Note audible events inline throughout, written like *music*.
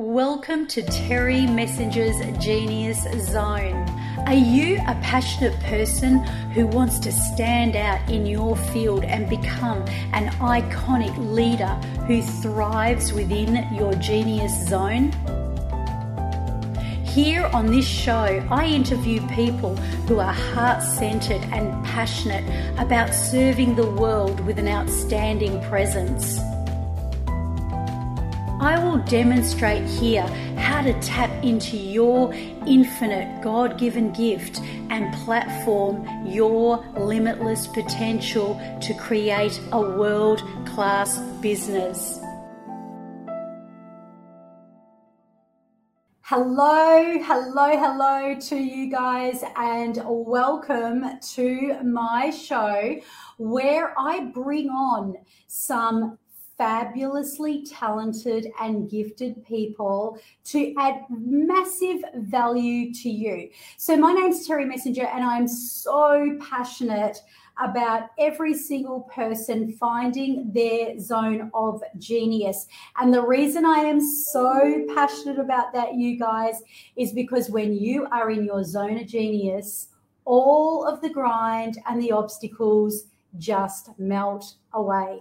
Welcome to Terry Messenger's Genius Zone. Are you a passionate person who wants to stand out in your field and become an iconic leader who thrives within your genius zone? Here on this show, I interview people who are heart centered and passionate about serving the world with an outstanding presence. I will demonstrate here how to tap into your infinite God given gift and platform your limitless potential to create a world class business. Hello, hello, hello to you guys, and welcome to my show where I bring on some fabulously talented and gifted people to add massive value to you. So, my name's Terry Messenger, and I'm so passionate about every single person finding their zone of genius. And the reason I am so passionate about that, you guys, is because when you are in your zone of genius, all of the grind and the obstacles just melt away.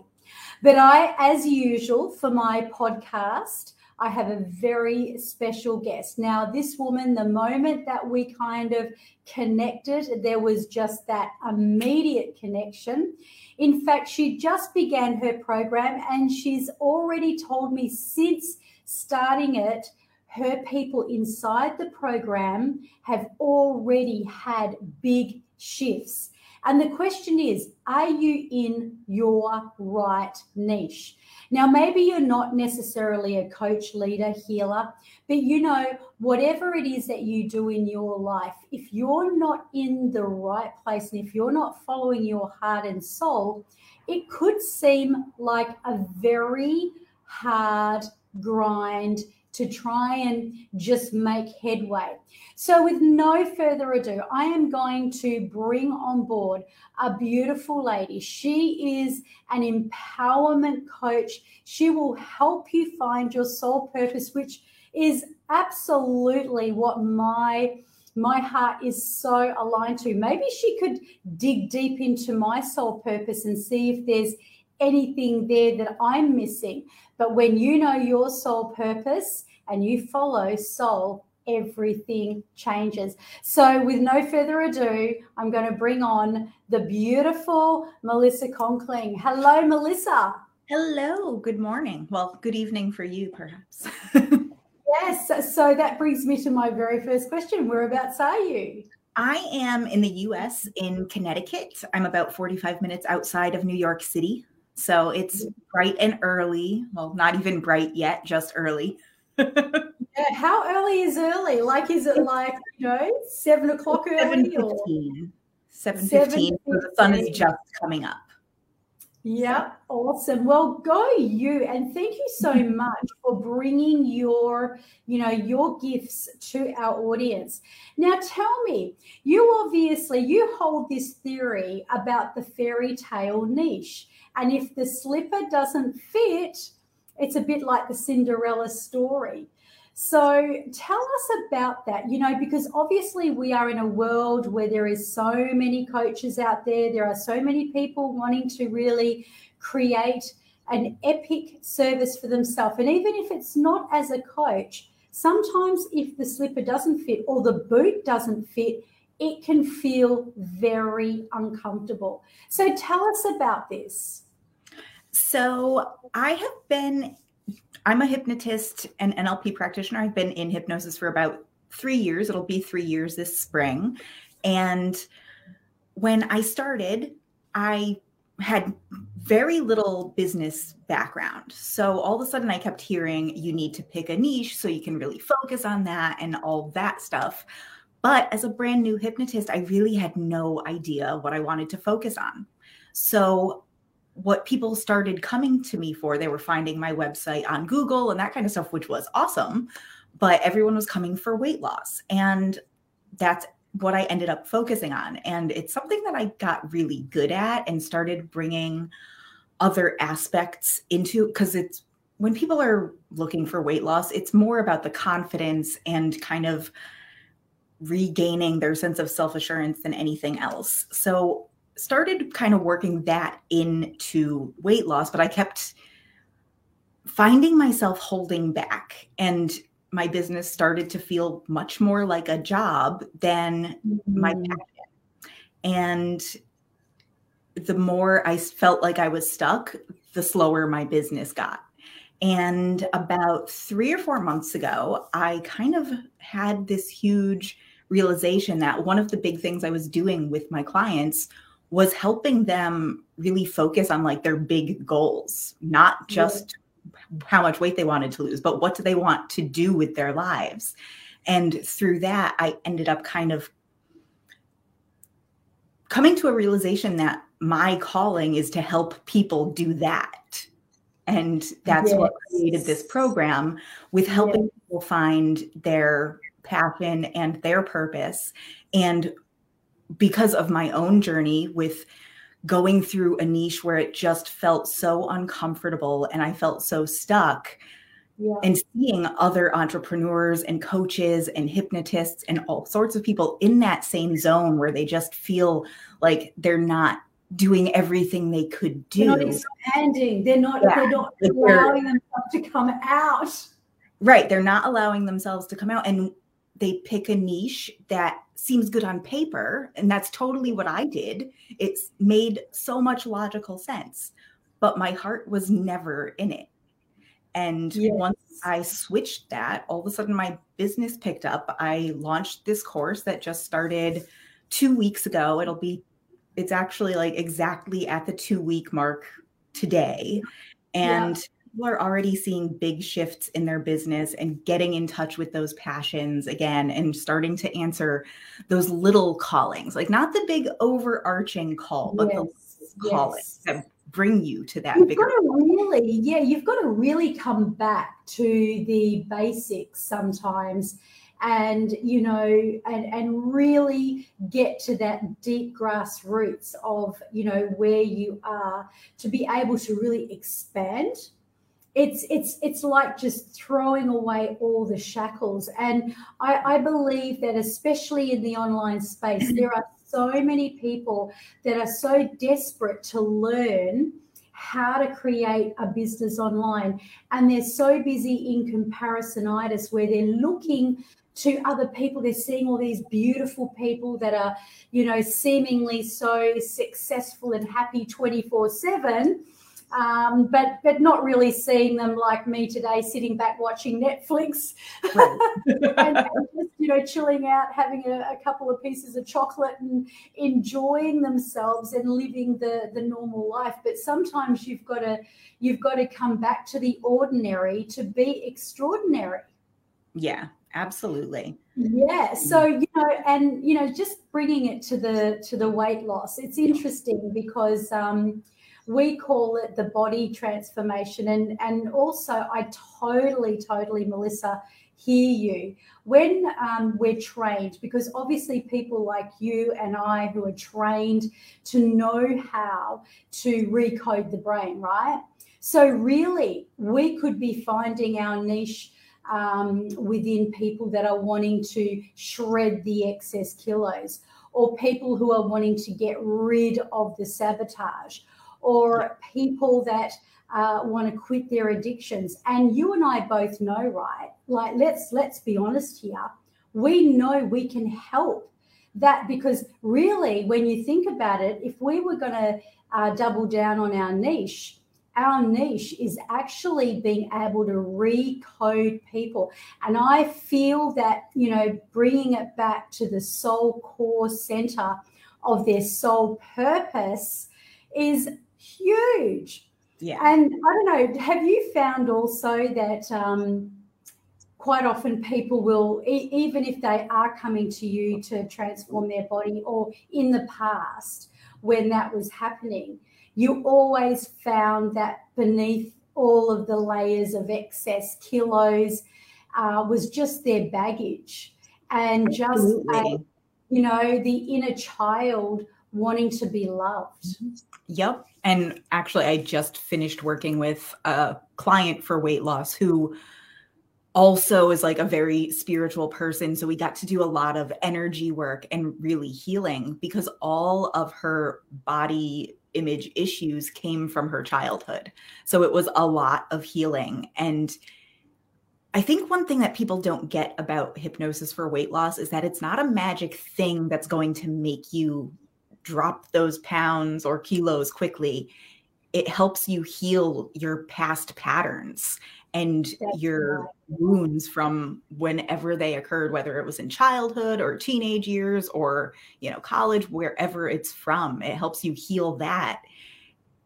But I, as usual, for my podcast, I have a very special guest. Now, this woman, the moment that we kind of connected, there was just that immediate connection. In fact, she just began her program and she's already told me since starting it, her people inside the program have already had big shifts. And the question is, are you in your right niche? Now, maybe you're not necessarily a coach, leader, healer, but you know, whatever it is that you do in your life, if you're not in the right place and if you're not following your heart and soul, it could seem like a very hard grind to try and just make headway. So, with no further ado, I am going to bring on board a beautiful lady. She is an empowerment coach. She will help you find your soul purpose, which is absolutely what my my heart is so aligned to. Maybe she could dig deep into my soul purpose and see if there's anything there that I'm missing. But when you know your soul purpose and you follow soul, everything changes. So, with no further ado, I'm going to bring on the beautiful Melissa Conkling. Hello, Melissa. Hello, good morning. Well, good evening for you, perhaps. *laughs* yes. So, that brings me to my very first question Whereabouts are you? I am in the US in Connecticut. I'm about 45 minutes outside of New York City. So it's bright and early. Well, not even bright yet, just early. *laughs* yeah, how early is early? Like, is it like, you know, seven o'clock early? 7.15. 7.15. So the sun is just coming up. Yeah, awesome. Well, go you, and thank you so *laughs* much for bringing your, you know, your gifts to our audience. Now, tell me, you obviously you hold this theory about the fairy tale niche, and if the slipper doesn't fit, it's a bit like the Cinderella story. So tell us about that, you know, because obviously we are in a world where there is so many coaches out there. There are so many people wanting to really create an epic service for themselves. And even if it's not as a coach, sometimes if the slipper doesn't fit or the boot doesn't fit, it can feel very uncomfortable. So tell us about this. So I have been, I'm a hypnotist and NLP practitioner. I've been in hypnosis for about three years. It'll be three years this spring. And when I started, I had very little business background. So all of a sudden, I kept hearing you need to pick a niche so you can really focus on that and all that stuff. But as a brand new hypnotist, I really had no idea what I wanted to focus on. So what people started coming to me for. They were finding my website on Google and that kind of stuff, which was awesome. But everyone was coming for weight loss. And that's what I ended up focusing on. And it's something that I got really good at and started bringing other aspects into because it's when people are looking for weight loss, it's more about the confidence and kind of regaining their sense of self assurance than anything else. So, started kind of working that into weight loss, but I kept finding myself holding back. And my business started to feel much more like a job than mm-hmm. my passion. And the more I felt like I was stuck, the slower my business got. And about three or four months ago, I kind of had this huge realization that one of the big things I was doing with my clients was helping them really focus on like their big goals, not just how much weight they wanted to lose, but what do they want to do with their lives? And through that, I ended up kind of coming to a realization that my calling is to help people do that. And that's yes. what created this program with helping yes. people find their passion and their purpose. And because of my own journey with going through a niche where it just felt so uncomfortable and I felt so stuck. Yeah. And seeing other entrepreneurs and coaches and hypnotists and all sorts of people in that same zone where they just feel like they're not doing everything they could do. They're not expanding. They're not, yeah. they're not allowing themselves to come out. Right. They're not allowing themselves to come out. And they pick a niche that seems good on paper and that's totally what i did. It's made so much logical sense but my heart was never in it. And yes. once i switched that all of a sudden my business picked up. I launched this course that just started two weeks ago. It'll be it's actually like exactly at the two week mark today. And yeah people are already seeing big shifts in their business and getting in touch with those passions again and starting to answer those little callings, like not the big overarching call, but yes, the callings yes. that bring you to that you've bigger got to really yeah you've got to really come back to the basics sometimes and you know and and really get to that deep grassroots of you know where you are to be able to really expand it's it's it's like just throwing away all the shackles. And I, I believe that especially in the online space there are so many people that are so desperate to learn how to create a business online. And they're so busy in comparisonitis where they're looking to other people. They're seeing all these beautiful people that are you know seemingly so successful and happy 24 7 um, but but not really seeing them like me today, sitting back watching Netflix, right. and, *laughs* and, just you know chilling out, having a, a, couple of pieces of chocolate and enjoying themselves and living the the normal life. But sometimes you've got to you've got to come back to the ordinary to be extraordinary. Yeah, absolutely yeah so you know and you know just bringing it to the to the weight loss it's interesting because um we call it the body transformation. And, and also, I totally, totally, Melissa, hear you when um, we're trained, because obviously, people like you and I who are trained to know how to recode the brain, right? So, really, we could be finding our niche. Um, within people that are wanting to shred the excess kilos, or people who are wanting to get rid of the sabotage, or people that uh, want to quit their addictions. And you and I both know, right? Like, let's let's be honest here. We know we can help that because really, when you think about it, if we were going to uh, double down on our niche, our niche is actually being able to recode people. And I feel that, you know, bringing it back to the soul core center of their soul purpose is huge. Yeah. And I don't know, have you found also that um, quite often people will, e- even if they are coming to you to transform their body, or in the past when that was happening, you always found that beneath all of the layers of excess kilos uh, was just their baggage and just, a, you know, the inner child wanting to be loved. Yep. And actually, I just finished working with a client for weight loss who also is like a very spiritual person. So we got to do a lot of energy work and really healing because all of her body image issues came from her childhood. So it was a lot of healing. And I think one thing that people don't get about hypnosis for weight loss is that it's not a magic thing that's going to make you drop those pounds or kilos quickly. It helps you heal your past patterns and That's your right. wounds from whenever they occurred whether it was in childhood or teenage years or you know college wherever it's from it helps you heal that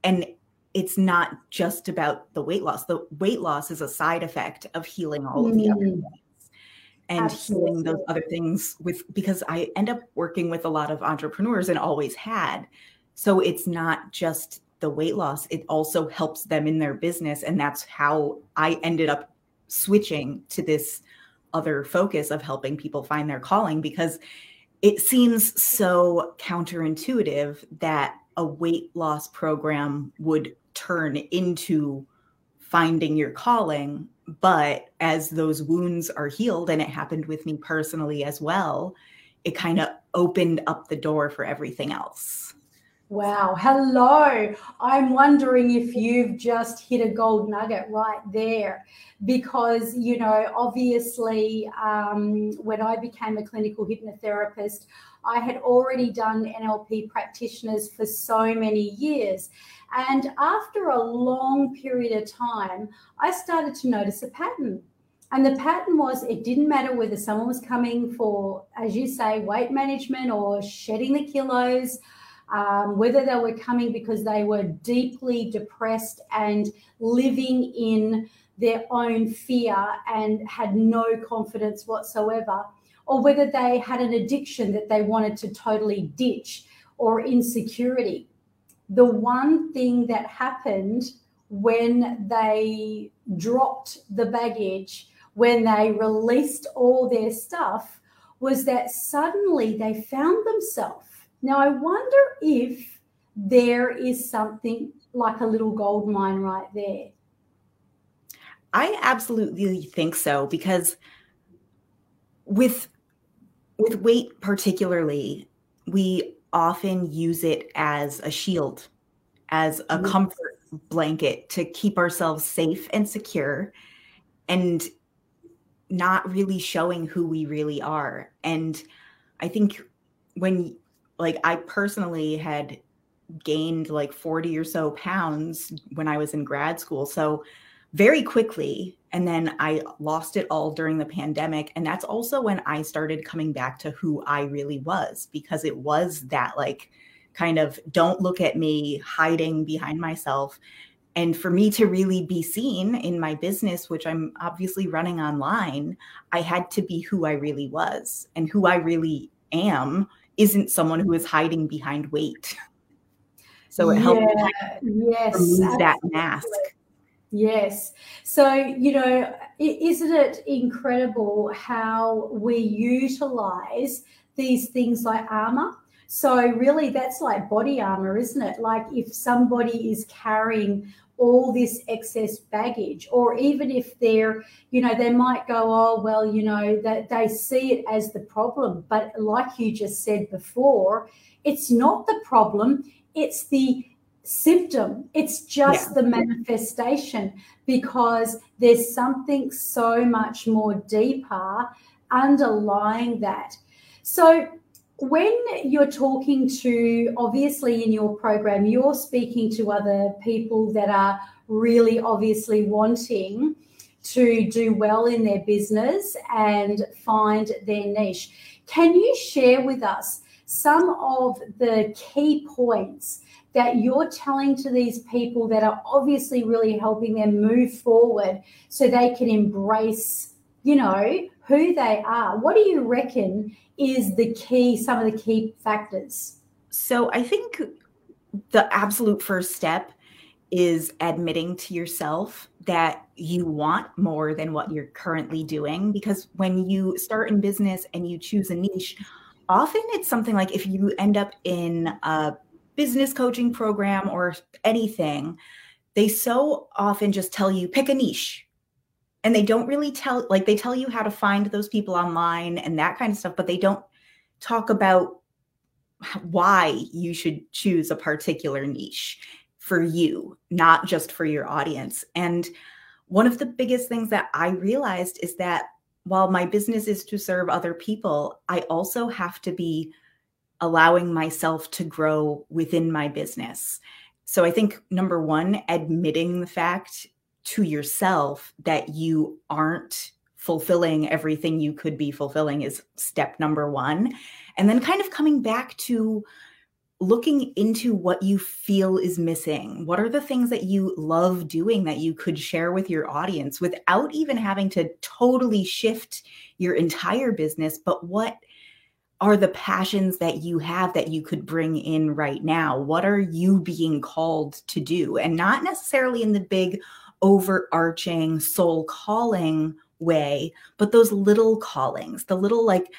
and it's not just about the weight loss the weight loss is a side effect of healing all of the other mm. things and Absolutely. healing those other things with because i end up working with a lot of entrepreneurs and always had so it's not just the weight loss, it also helps them in their business. And that's how I ended up switching to this other focus of helping people find their calling because it seems so counterintuitive that a weight loss program would turn into finding your calling. But as those wounds are healed, and it happened with me personally as well, it kind of opened up the door for everything else. Wow. Hello. I'm wondering if you've just hit a gold nugget right there. Because, you know, obviously, um, when I became a clinical hypnotherapist, I had already done NLP practitioners for so many years. And after a long period of time, I started to notice a pattern. And the pattern was it didn't matter whether someone was coming for, as you say, weight management or shedding the kilos um, whether they were coming because they were deeply depressed and living in their own fear and had no confidence whatsoever, or whether they had an addiction that they wanted to totally ditch or insecurity. The one thing that happened when they dropped the baggage, when they released all their stuff, was that suddenly they found themselves now, I wonder if there is something like a little gold mine right there. I absolutely think so because with with weight particularly, we often use it as a shield, as a mm-hmm. comfort blanket to keep ourselves safe and secure and not really showing who we really are. And I think when like I personally had gained like 40 or so pounds when I was in grad school. So very quickly. And then I lost it all during the pandemic. And that's also when I started coming back to who I really was, because it was that like kind of don't look at me hiding behind myself. And for me to really be seen in my business, which I'm obviously running online, I had to be who I really was and who I really am isn't someone who is hiding behind weight. So it helps yes, remove that mask. Yes. So, you know, isn't it incredible how we utilize these things like armor? So, really, that's like body armor, isn't it? Like if somebody is carrying all this excess baggage or even if they're you know they might go oh well you know that they see it as the problem but like you just said before it's not the problem it's the symptom it's just yeah. the manifestation because there's something so much more deeper underlying that so when you're talking to, obviously, in your program, you're speaking to other people that are really obviously wanting to do well in their business and find their niche. Can you share with us some of the key points that you're telling to these people that are obviously really helping them move forward so they can embrace, you know, who they are? What do you reckon is the key, some of the key factors? So I think the absolute first step is admitting to yourself that you want more than what you're currently doing. Because when you start in business and you choose a niche, often it's something like if you end up in a business coaching program or anything, they so often just tell you pick a niche. And they don't really tell, like, they tell you how to find those people online and that kind of stuff, but they don't talk about why you should choose a particular niche for you, not just for your audience. And one of the biggest things that I realized is that while my business is to serve other people, I also have to be allowing myself to grow within my business. So I think number one, admitting the fact to yourself that you aren't fulfilling everything you could be fulfilling is step number one. And then kind of coming back to looking into what you feel is missing. What are the things that you love doing that you could share with your audience without even having to totally shift your entire business? But what are the passions that you have that you could bring in right now? What are you being called to do? And not necessarily in the big overarching soul calling way, but those little callings, the little like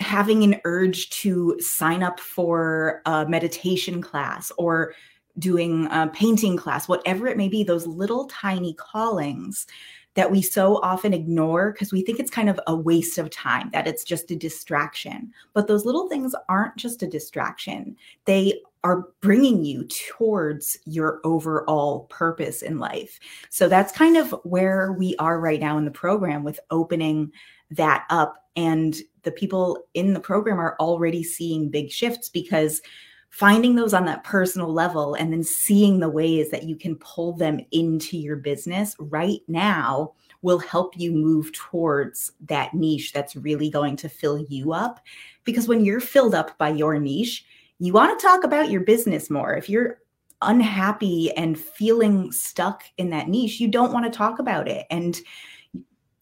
having an urge to sign up for a meditation class or doing a painting class, whatever it may be, those little tiny callings that we so often ignore because we think it's kind of a waste of time, that it's just a distraction. But those little things aren't just a distraction, they are bringing you towards your overall purpose in life. So that's kind of where we are right now in the program with opening that up. And the people in the program are already seeing big shifts because finding those on that personal level and then seeing the ways that you can pull them into your business right now will help you move towards that niche that's really going to fill you up. Because when you're filled up by your niche, you want to talk about your business more. If you're unhappy and feeling stuck in that niche, you don't want to talk about it. And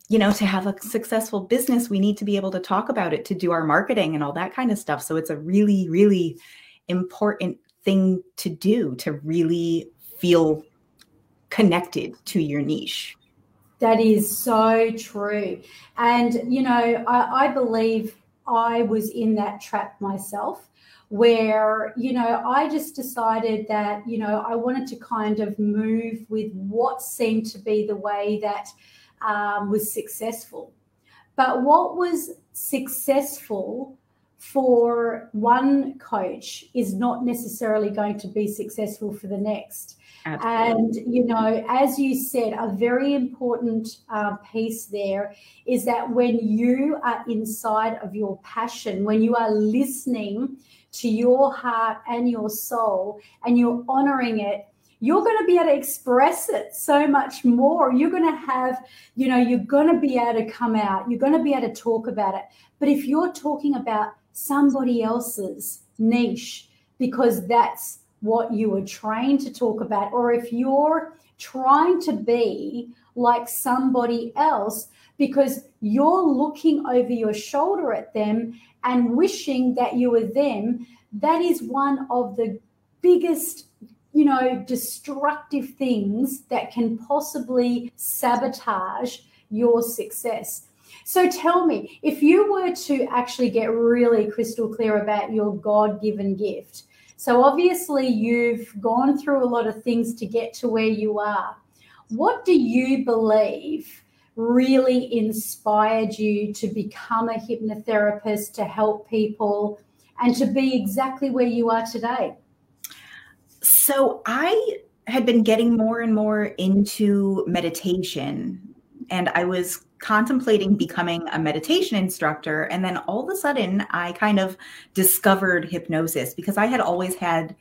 you know, to have a successful business, we need to be able to talk about it to do our marketing and all that kind of stuff. So it's a really, really important thing to do to really feel connected to your niche. That is so true. And, you know, I, I believe I was in that trap myself where, you know, I just decided that, you know, I wanted to kind of move with what seemed to be the way that um, was successful. But what was successful for one coach is not necessarily going to be successful for the next. Absolutely. And, you know, as you said, a very important uh, piece there is that when you are inside of your passion, when you are listening to your heart and your soul and you're honoring it, you're going to be able to express it so much more. You're going to have, you know, you're going to be able to come out, you're going to be able to talk about it. But if you're talking about somebody else's niche because that's what you were trained to talk about, or if you're trying to be like somebody else because you're looking over your shoulder at them and wishing that you were them, that is one of the biggest you know, destructive things that can possibly sabotage your success. So tell me, if you were to actually get really crystal clear about your God given gift, so obviously you've gone through a lot of things to get to where you are. What do you believe really inspired you to become a hypnotherapist, to help people, and to be exactly where you are today? So I had been getting more and more into meditation and I was contemplating becoming a meditation instructor. And then all of a sudden, I kind of discovered hypnosis because I had always had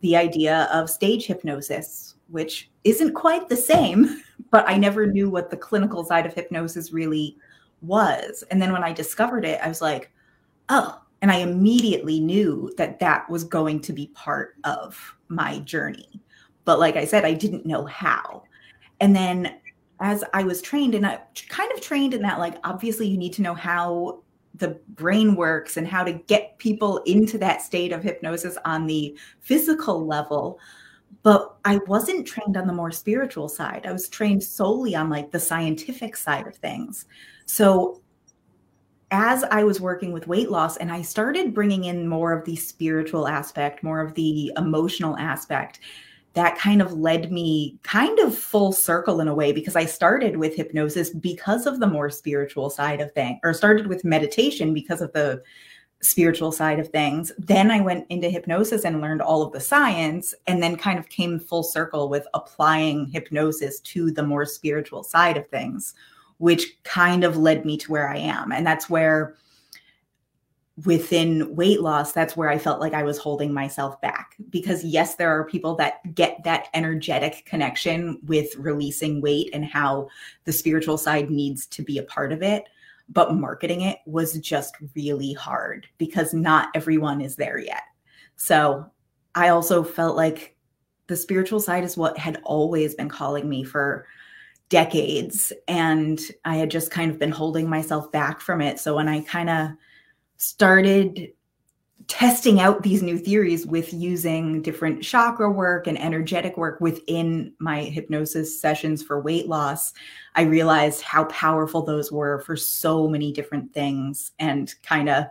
the idea of stage hypnosis, which isn't quite the same, *laughs* but I never knew what the clinical side of hypnosis really was. And then when I discovered it, I was like, oh, and I immediately knew that that was going to be part of my journey. But like I said, I didn't know how. And then as I was trained, and I kind of trained in that, like, obviously, you need to know how the brain works and how to get people into that state of hypnosis on the physical level. But I wasn't trained on the more spiritual side. I was trained solely on like the scientific side of things. So as I was working with weight loss and I started bringing in more of the spiritual aspect, more of the emotional aspect, that kind of led me kind of full circle in a way because I started with hypnosis because of the more spiritual side of things, or started with meditation because of the spiritual side of things. Then I went into hypnosis and learned all of the science, and then kind of came full circle with applying hypnosis to the more spiritual side of things, which kind of led me to where I am. And that's where within weight loss, that's where I felt like I was holding myself back. Because, yes, there are people that get that energetic connection with releasing weight and how the spiritual side needs to be a part of it. But marketing it was just really hard because not everyone is there yet. So I also felt like the spiritual side is what had always been calling me for decades. And I had just kind of been holding myself back from it. So when I kind of started testing out these new theories with using different chakra work and energetic work within my hypnosis sessions for weight loss, I realized how powerful those were for so many different things and kind of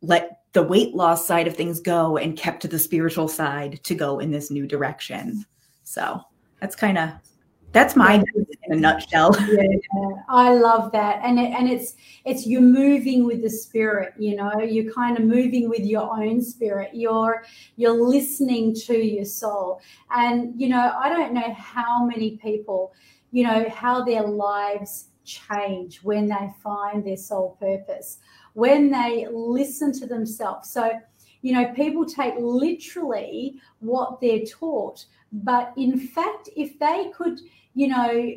let the weight loss side of things go and kept the spiritual side to go in this new direction. So that's kind of that's my yeah. in a nutshell. Yeah, *laughs* I love that, and it, and it's it's you're moving with the spirit. You know, you're kind of moving with your own spirit. You're you're listening to your soul, and you know, I don't know how many people, you know, how their lives change when they find their soul purpose, when they listen to themselves. So, you know, people take literally what they're taught, but in fact, if they could you know,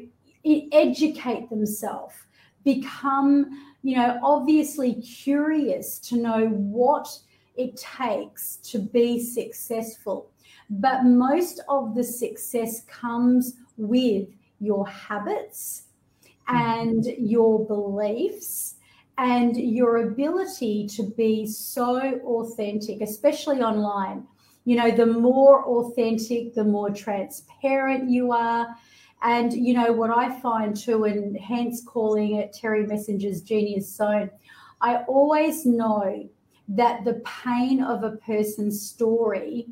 educate themselves, become, you know, obviously curious to know what it takes to be successful. But most of the success comes with your habits hmm. and your beliefs and your ability to be so authentic, especially online. You know, the more authentic, the more transparent you are, and you know what I find too, and hence calling it Terry Messenger's Genius Zone, I always know that the pain of a person's story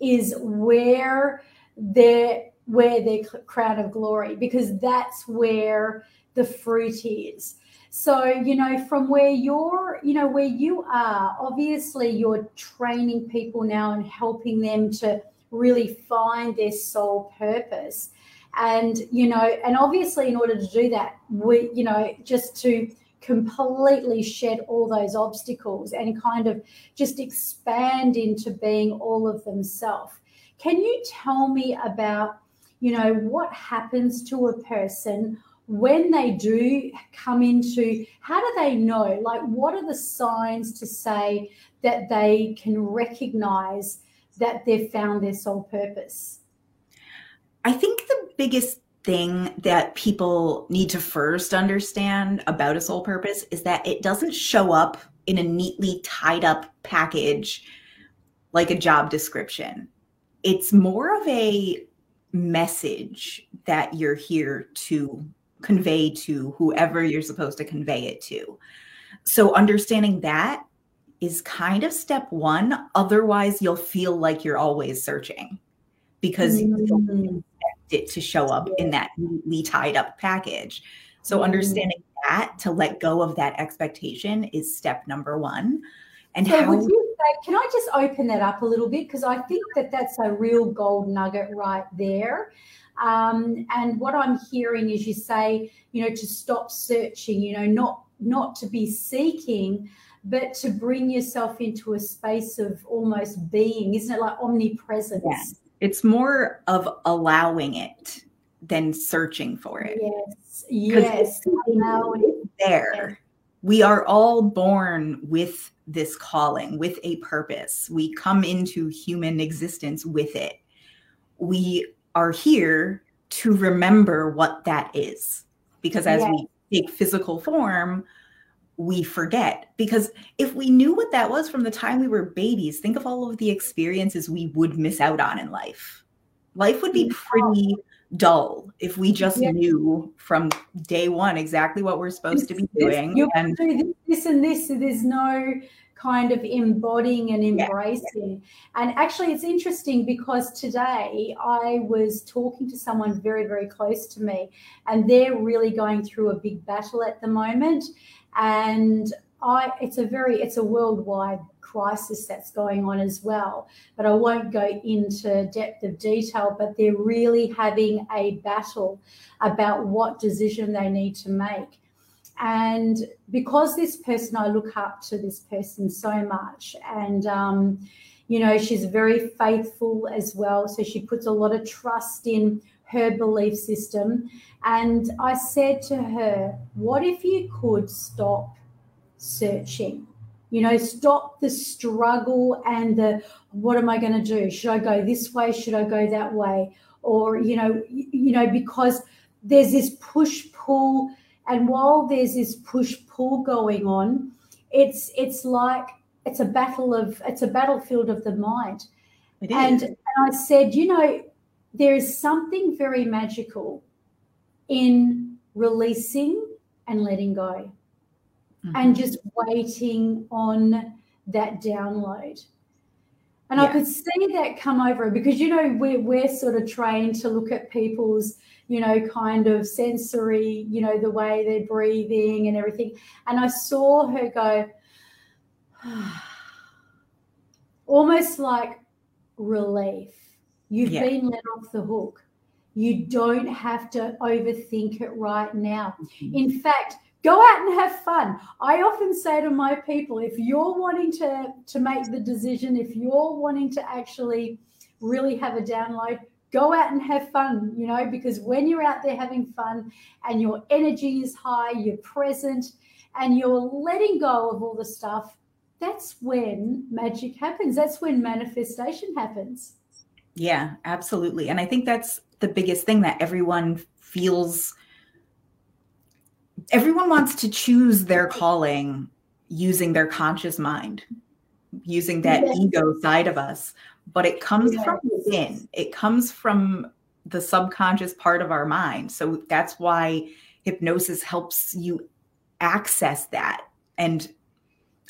is where their where their crown of glory, because that's where the fruit is. So, you know, from where you're, you know, where you are, obviously you're training people now and helping them to really find their soul purpose. And you know and obviously in order to do that we you know just to completely shed all those obstacles and kind of just expand into being all of themselves can you tell me about you know what happens to a person when they do come into how do they know like what are the signs to say that they can recognize that they've found their soul purpose I think the biggest thing that people need to first understand about a soul purpose is that it doesn't show up in a neatly tied up package like a job description. It's more of a message that you're here to convey to whoever you're supposed to convey it to. So, understanding that is kind of step one. Otherwise, you'll feel like you're always searching because mm-hmm it to show up in that neatly tied up package. So mm-hmm. understanding that to let go of that expectation is step number one. And so how would you say, can I just open that up a little bit? Because I think that that's a real gold nugget right there. Um, and what I'm hearing is you say, you know, to stop searching, you know, not not to be seeking, but to bring yourself into a space of almost being, isn't it like omnipresence? Yeah. It's more of allowing it than searching for it. Yes. Yes. It's there. We are all born with this calling, with a purpose. We come into human existence with it. We are here to remember what that is. Because as yes. we take physical form, we forget because if we knew what that was from the time we were babies think of all of the experiences we would miss out on in life life would be pretty dull if we just yeah. knew from day one exactly what we're supposed to be doing. This, and this and this. So there's no kind of embodying and embracing. Yeah. And actually, it's interesting because today I was talking to someone very, very close to me, and they're really going through a big battle at the moment. And I, it's a very, it's a worldwide crisis that's going on as well. But I won't go into depth of detail, but they're really having a battle about what decision they need to make. And because this person, I look up to this person so much. And, um, you know, she's very faithful as well. So she puts a lot of trust in her belief system. And I said to her, What if you could stop searching? You know, stop the struggle and the what am I going to do? Should I go this way? Should I go that way? Or, you know, you know, because there's this push pull and while there's this push pull going on, it's it's like it's a battle of it's a battlefield of the mind. And, and I said, you know, there is something very magical in releasing and letting go mm-hmm. and just waiting on that download. And yeah. I could see that come over because, you know, we're, we're sort of trained to look at people's you know, kind of sensory, you know, the way they're breathing and everything. And I saw her go, *sighs* almost like relief. You've yeah. been let off the hook. You don't have to overthink it right now. Mm-hmm. In fact, go out and have fun. I often say to my people, if you're wanting to, to make the decision, if you're wanting to actually really have a download, go out and have fun, you know, because when you're out there having fun and your energy is high, you're present, and you're letting go of all the stuff, that's when magic happens. That's when manifestation happens. Yeah, absolutely. And I think that's the biggest thing that everyone feels. Everyone wants to choose their calling using their conscious mind, using that yes. ego side of us but it comes yes. from within. It comes from the subconscious part of our mind. So that's why hypnosis helps you access that. And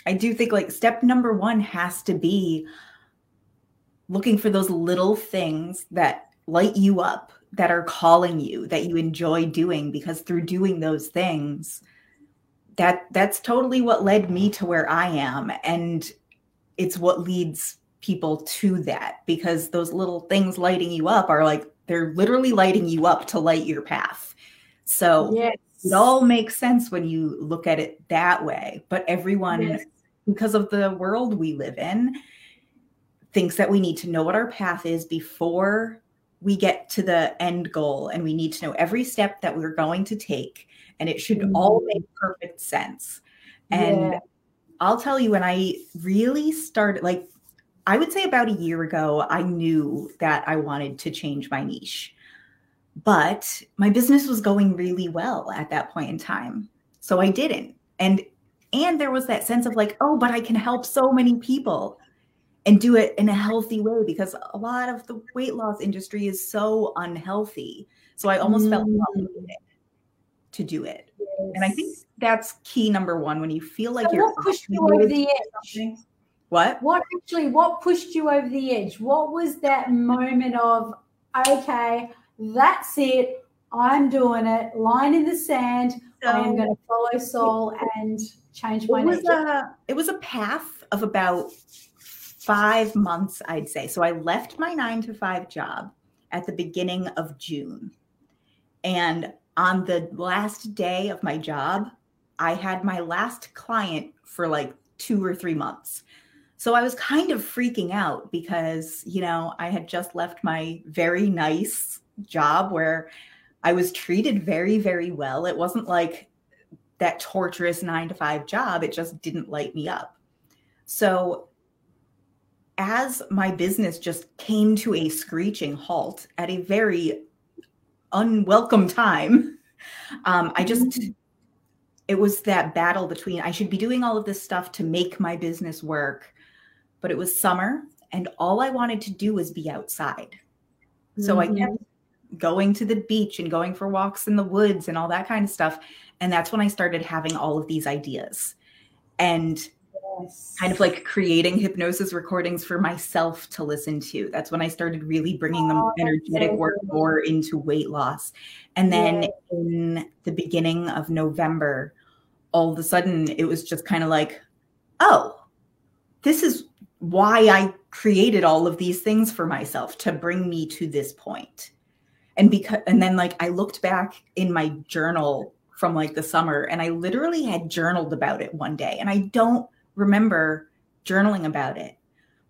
I do think like step number one has to be looking for those little things that light you up, that are calling you, that you enjoy doing, because through doing those things, that that's totally what led me to where I am. And it's what leads people to that because those little things lighting you up are like they're literally lighting you up to light your path. So yes. it all makes sense when you look at it that way. But everyone, yes. because of the world we live in, thinks that we need to know what our path is before we get to the end goal and we need to know every step that we're going to take and it should mm-hmm. all make perfect sense and yeah. i'll tell you when i really started like I would say about a year ago, I knew that I wanted to change my niche. But my business was going really well at that point in time. So I didn't. And and there was that sense of like, oh, but I can help so many people and do it in a healthy way because a lot of the weight loss industry is so unhealthy. So I almost mm. felt obligated to do it. Yes. And I think that's key number one when you feel like so you're what pushed you over the edge. What? What actually, what pushed you over the edge? What was that moment of, okay, that's it. I'm doing it. Line in the sand. So, I am going to follow soul and change my it was nature. A, it was a path of about five months, I'd say. So I left my nine to five job at the beginning of June. And on the last day of my job, I had my last client for like two or three months. So I was kind of freaking out because, you know, I had just left my very nice job where I was treated very, very well. It wasn't like that torturous nine to five job, it just didn't light me up. So as my business just came to a screeching halt at a very unwelcome time, um, I just mm-hmm. it was that battle between I should be doing all of this stuff to make my business work, but it was summer and all I wanted to do was be outside. So mm-hmm. I kept going to the beach and going for walks in the woods and all that kind of stuff. And that's when I started having all of these ideas and yes. kind of like creating hypnosis recordings for myself to listen to. That's when I started really bringing the oh, energetic so work more into weight loss. And then in the beginning of November, all of a sudden it was just kind of like, oh, this is why I created all of these things for myself to bring me to this point. And because and then like I looked back in my journal from like the summer and I literally had journaled about it one day and I don't remember journaling about it.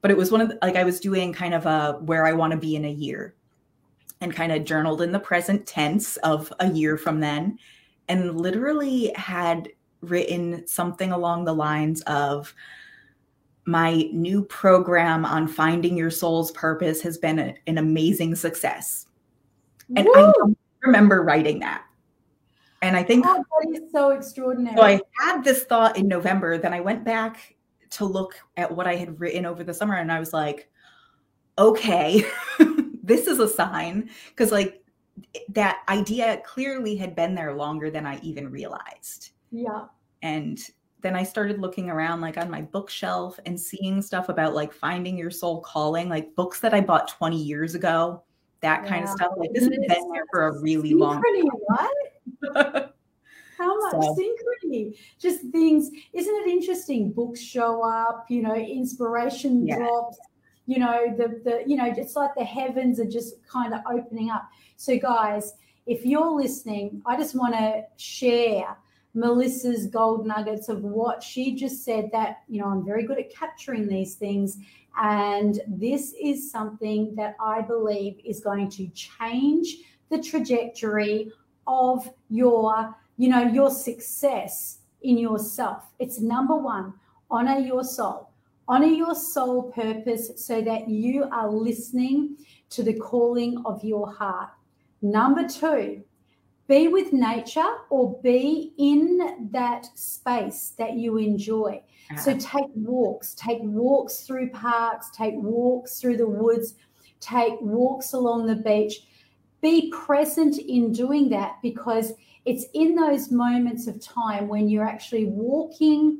But it was one of the, like I was doing kind of a where I want to be in a year and kind of journaled in the present tense of a year from then and literally had written something along the lines of my new program on finding your soul's purpose has been a, an amazing success. And Woo! I remember writing that. And I think oh, that is so extraordinary. So I had this thought in November. Then I went back to look at what I had written over the summer and I was like, okay, *laughs* this is a sign. Cause like that idea clearly had been there longer than I even realized. Yeah. And then I started looking around like on my bookshelf and seeing stuff about like finding your soul calling, like books that I bought 20 years ago, that kind of stuff. Like this has been there for a really long time. What? *laughs* How much so. synchrony? Just things, isn't it interesting? Books show up, you know, inspiration yeah. drops, you know, the the you know, it's like the heavens are just kind of opening up. So guys, if you're listening, I just want to share Melissa's gold nuggets of what she just said that, you know, I'm very good at capturing these things. And this is something that I believe is going to change the trajectory of your, you know, your success in yourself. It's number one, honor your soul. Honor your soul purpose so that you are listening to the calling of your heart. Number two, be with nature or be in that space that you enjoy. So uh-huh. take walks, take walks through parks, take walks through the woods, take walks along the beach. Be present in doing that because it's in those moments of time when you're actually walking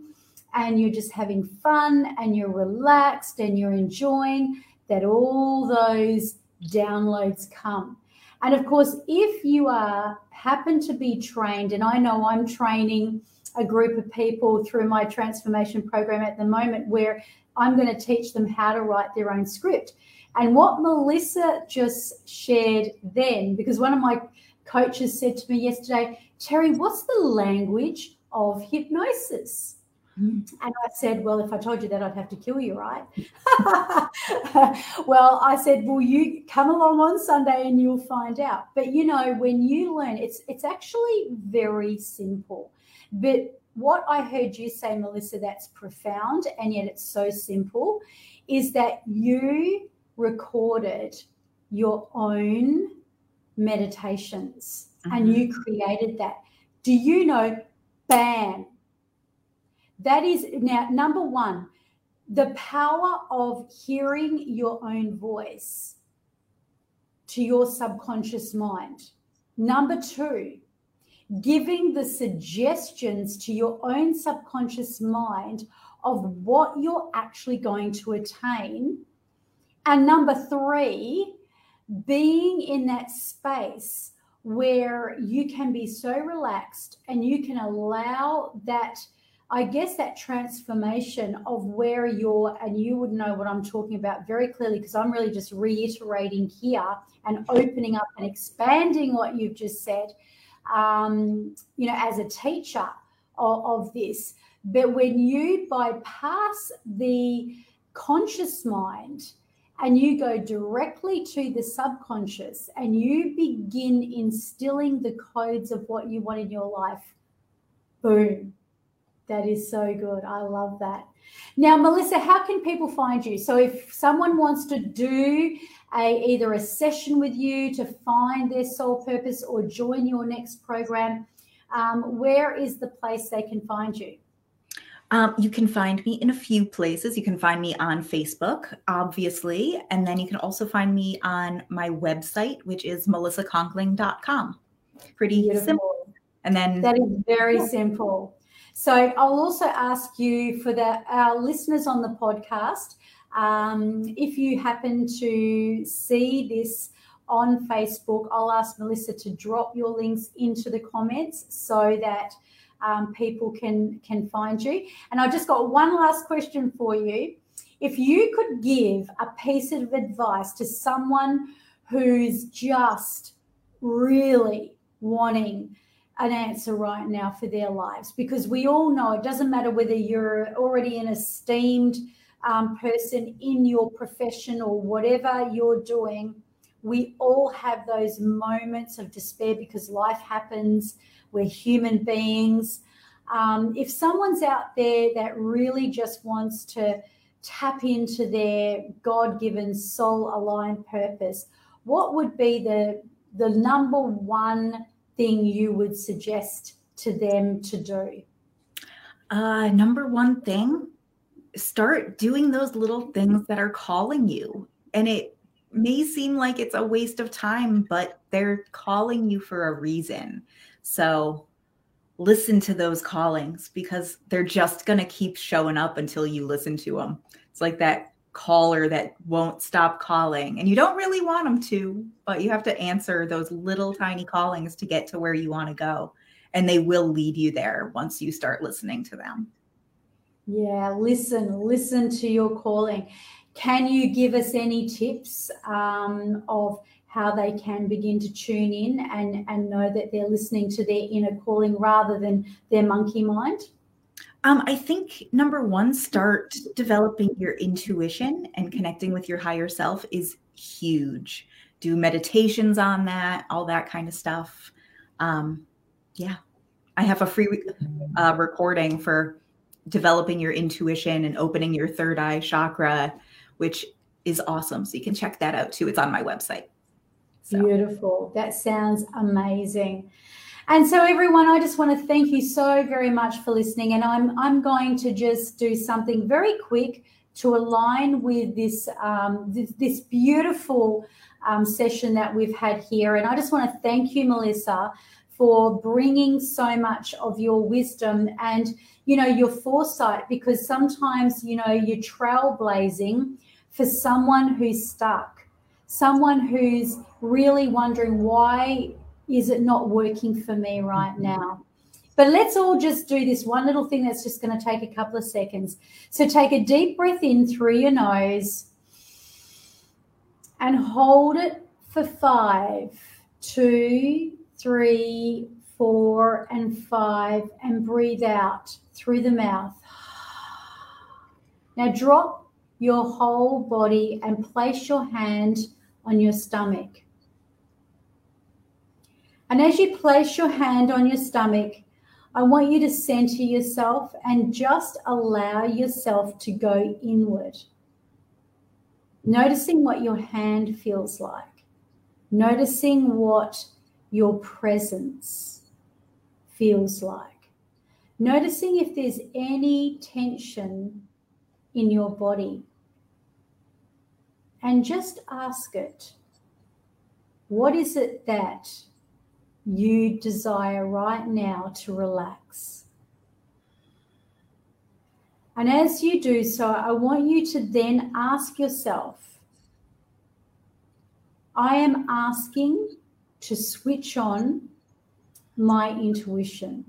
and you're just having fun and you're relaxed and you're enjoying that all those downloads come. And of course, if you are happen to be trained, and I know I'm training a group of people through my transformation program at the moment where I'm going to teach them how to write their own script. And what Melissa just shared then, because one of my coaches said to me yesterday, Terry, what's the language of hypnosis? Hmm. And I said, Well, if I told you that, I'd have to kill you, right? *laughs* well, I said, Well, you come along on Sunday and you'll find out. But you know, when you learn, it's it's actually very simple. But what I heard you say, Melissa, that's profound and yet it's so simple, is that you recorded your own meditations mm-hmm. and you created that. Do you know, bam, that is now number one, the power of hearing your own voice to your subconscious mind. Number two, giving the suggestions to your own subconscious mind of what you're actually going to attain. And number three, being in that space where you can be so relaxed and you can allow that I guess that transformation of where you're, and you would know what I'm talking about very clearly because I'm really just reiterating here and opening up and expanding what you've just said, um, you know, as a teacher of, of this. But when you bypass the conscious mind, and you go directly to the subconscious and you begin instilling the codes of what you want in your life, boom, that is so good. I love that. Now, Melissa, how can people find you? So, if someone wants to do a either a session with you to find their soul purpose or join your next program, um, where is the place they can find you? Um, you can find me in a few places. You can find me on Facebook, obviously, and then you can also find me on my website, which is melissaconkling.com. Pretty Beautiful. simple. And then that is very simple. So I'll also ask you for the our listeners on the podcast, um, if you happen to see this on Facebook, I'll ask Melissa to drop your links into the comments so that um, people can can find you. And I just got one last question for you. If you could give a piece of advice to someone who's just really wanting an answer right now for their lives, because we all know it doesn't matter whether you're already an esteemed um, person in your profession or whatever you're doing, we all have those moments of despair because life happens we're human beings. Um, if someone's out there that really just wants to tap into their God given soul aligned purpose, what would be the, the number one thing you would suggest to them to do? Uh, number one thing, start doing those little things that are calling you. And it may seem like it's a waste of time, but they're calling you for a reason. So listen to those callings because they're just going to keep showing up until you listen to them. It's like that caller that won't stop calling and you don't really want them to, but you have to answer those little tiny callings to get to where you want to go. And they will lead you there once you start listening to them. Yeah, listen, listen to your calling. Can you give us any tips um, of how they can begin to tune in and, and know that they're listening to their inner calling rather than their monkey mind? Um, I think number one, start developing your intuition and connecting with your higher self is huge. Do meditations on that, all that kind of stuff. Um, yeah, I have a free uh, recording for developing your intuition and opening your third eye chakra, which is awesome. So you can check that out too. It's on my website. So. Beautiful. That sounds amazing. And so, everyone, I just want to thank you so very much for listening. And I'm I'm going to just do something very quick to align with this um, this, this, beautiful um, session that we've had here. And I just want to thank you, Melissa, for bringing so much of your wisdom and you know your foresight. Because sometimes you know you're trailblazing for someone who's stuck someone who's really wondering why is it not working for me right mm-hmm. now but let's all just do this one little thing that's just going to take a couple of seconds so take a deep breath in through your nose and hold it for five two three four and five and breathe out through the mouth now drop your whole body and place your hand on your stomach. And as you place your hand on your stomach, I want you to center yourself and just allow yourself to go inward. Noticing what your hand feels like, noticing what your presence feels like, noticing if there's any tension in your body. And just ask it what is it that you desire right now to relax? And as you do so, I want you to then ask yourself I am asking to switch on my intuition.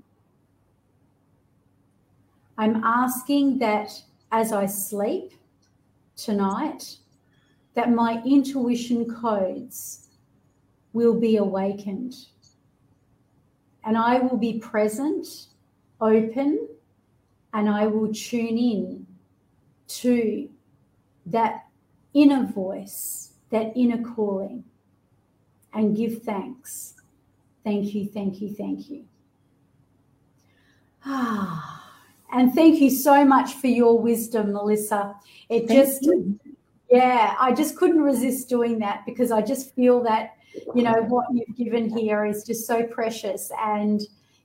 I'm asking that as I sleep tonight, that my intuition codes will be awakened. And I will be present, open, and I will tune in to that inner voice, that inner calling, and give thanks. Thank you, thank you, thank you. Ah, and thank you so much for your wisdom, Melissa. It thank just you. Yeah, I just couldn't resist doing that because I just feel that, you know, what you've given here is just so precious. And,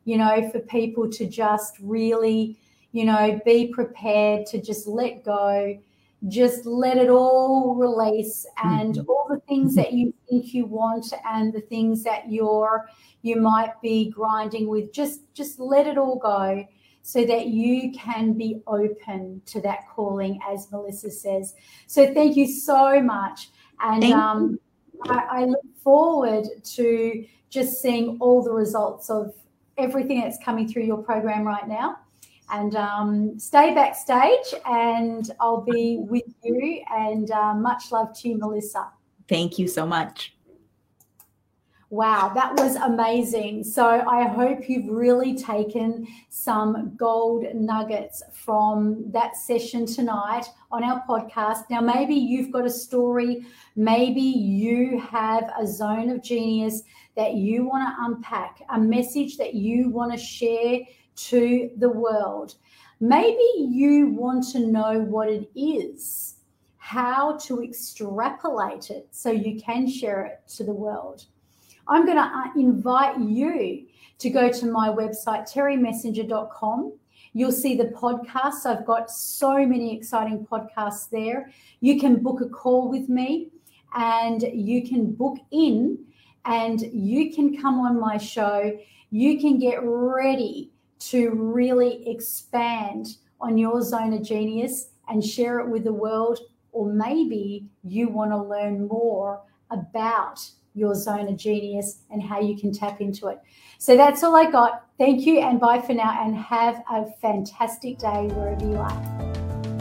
you know, for people to just really, you know, be prepared to just let go, just let it all release and mm-hmm. all the things that you think you want and the things that you're you might be grinding with just just let it all go so that you can be open to that calling as melissa says so thank you so much and um, I, I look forward to just seeing all the results of everything that's coming through your program right now and um, stay backstage and I'll be with you. And uh, much love to you, Melissa. Thank you so much. Wow, that was amazing. So I hope you've really taken some gold nuggets from that session tonight on our podcast. Now, maybe you've got a story, maybe you have a zone of genius that you want to unpack, a message that you want to share to the world. Maybe you want to know what it is, how to extrapolate it so you can share it to the world. I'm going to uh, invite you to go to my website, terrymessenger.com. You'll see the podcasts. I've got so many exciting podcasts there. You can book a call with me and you can book in and you can come on my show. You can get ready to really expand on your zone of genius and share it with the world. Or maybe you want to learn more about your zone of genius and how you can tap into it. So that's all I got. Thank you and bye for now, and have a fantastic day wherever you are.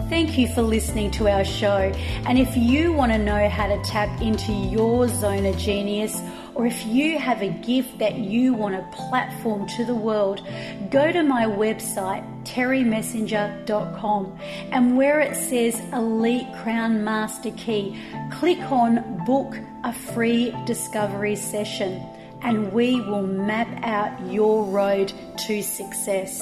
Thank you for listening to our show. And if you want to know how to tap into your zone of genius, or if you have a gift that you want to platform to the world, go to my website, terrymessenger.com, and where it says Elite Crown Master Key, click on Book a Free Discovery Session, and we will map out your road to success.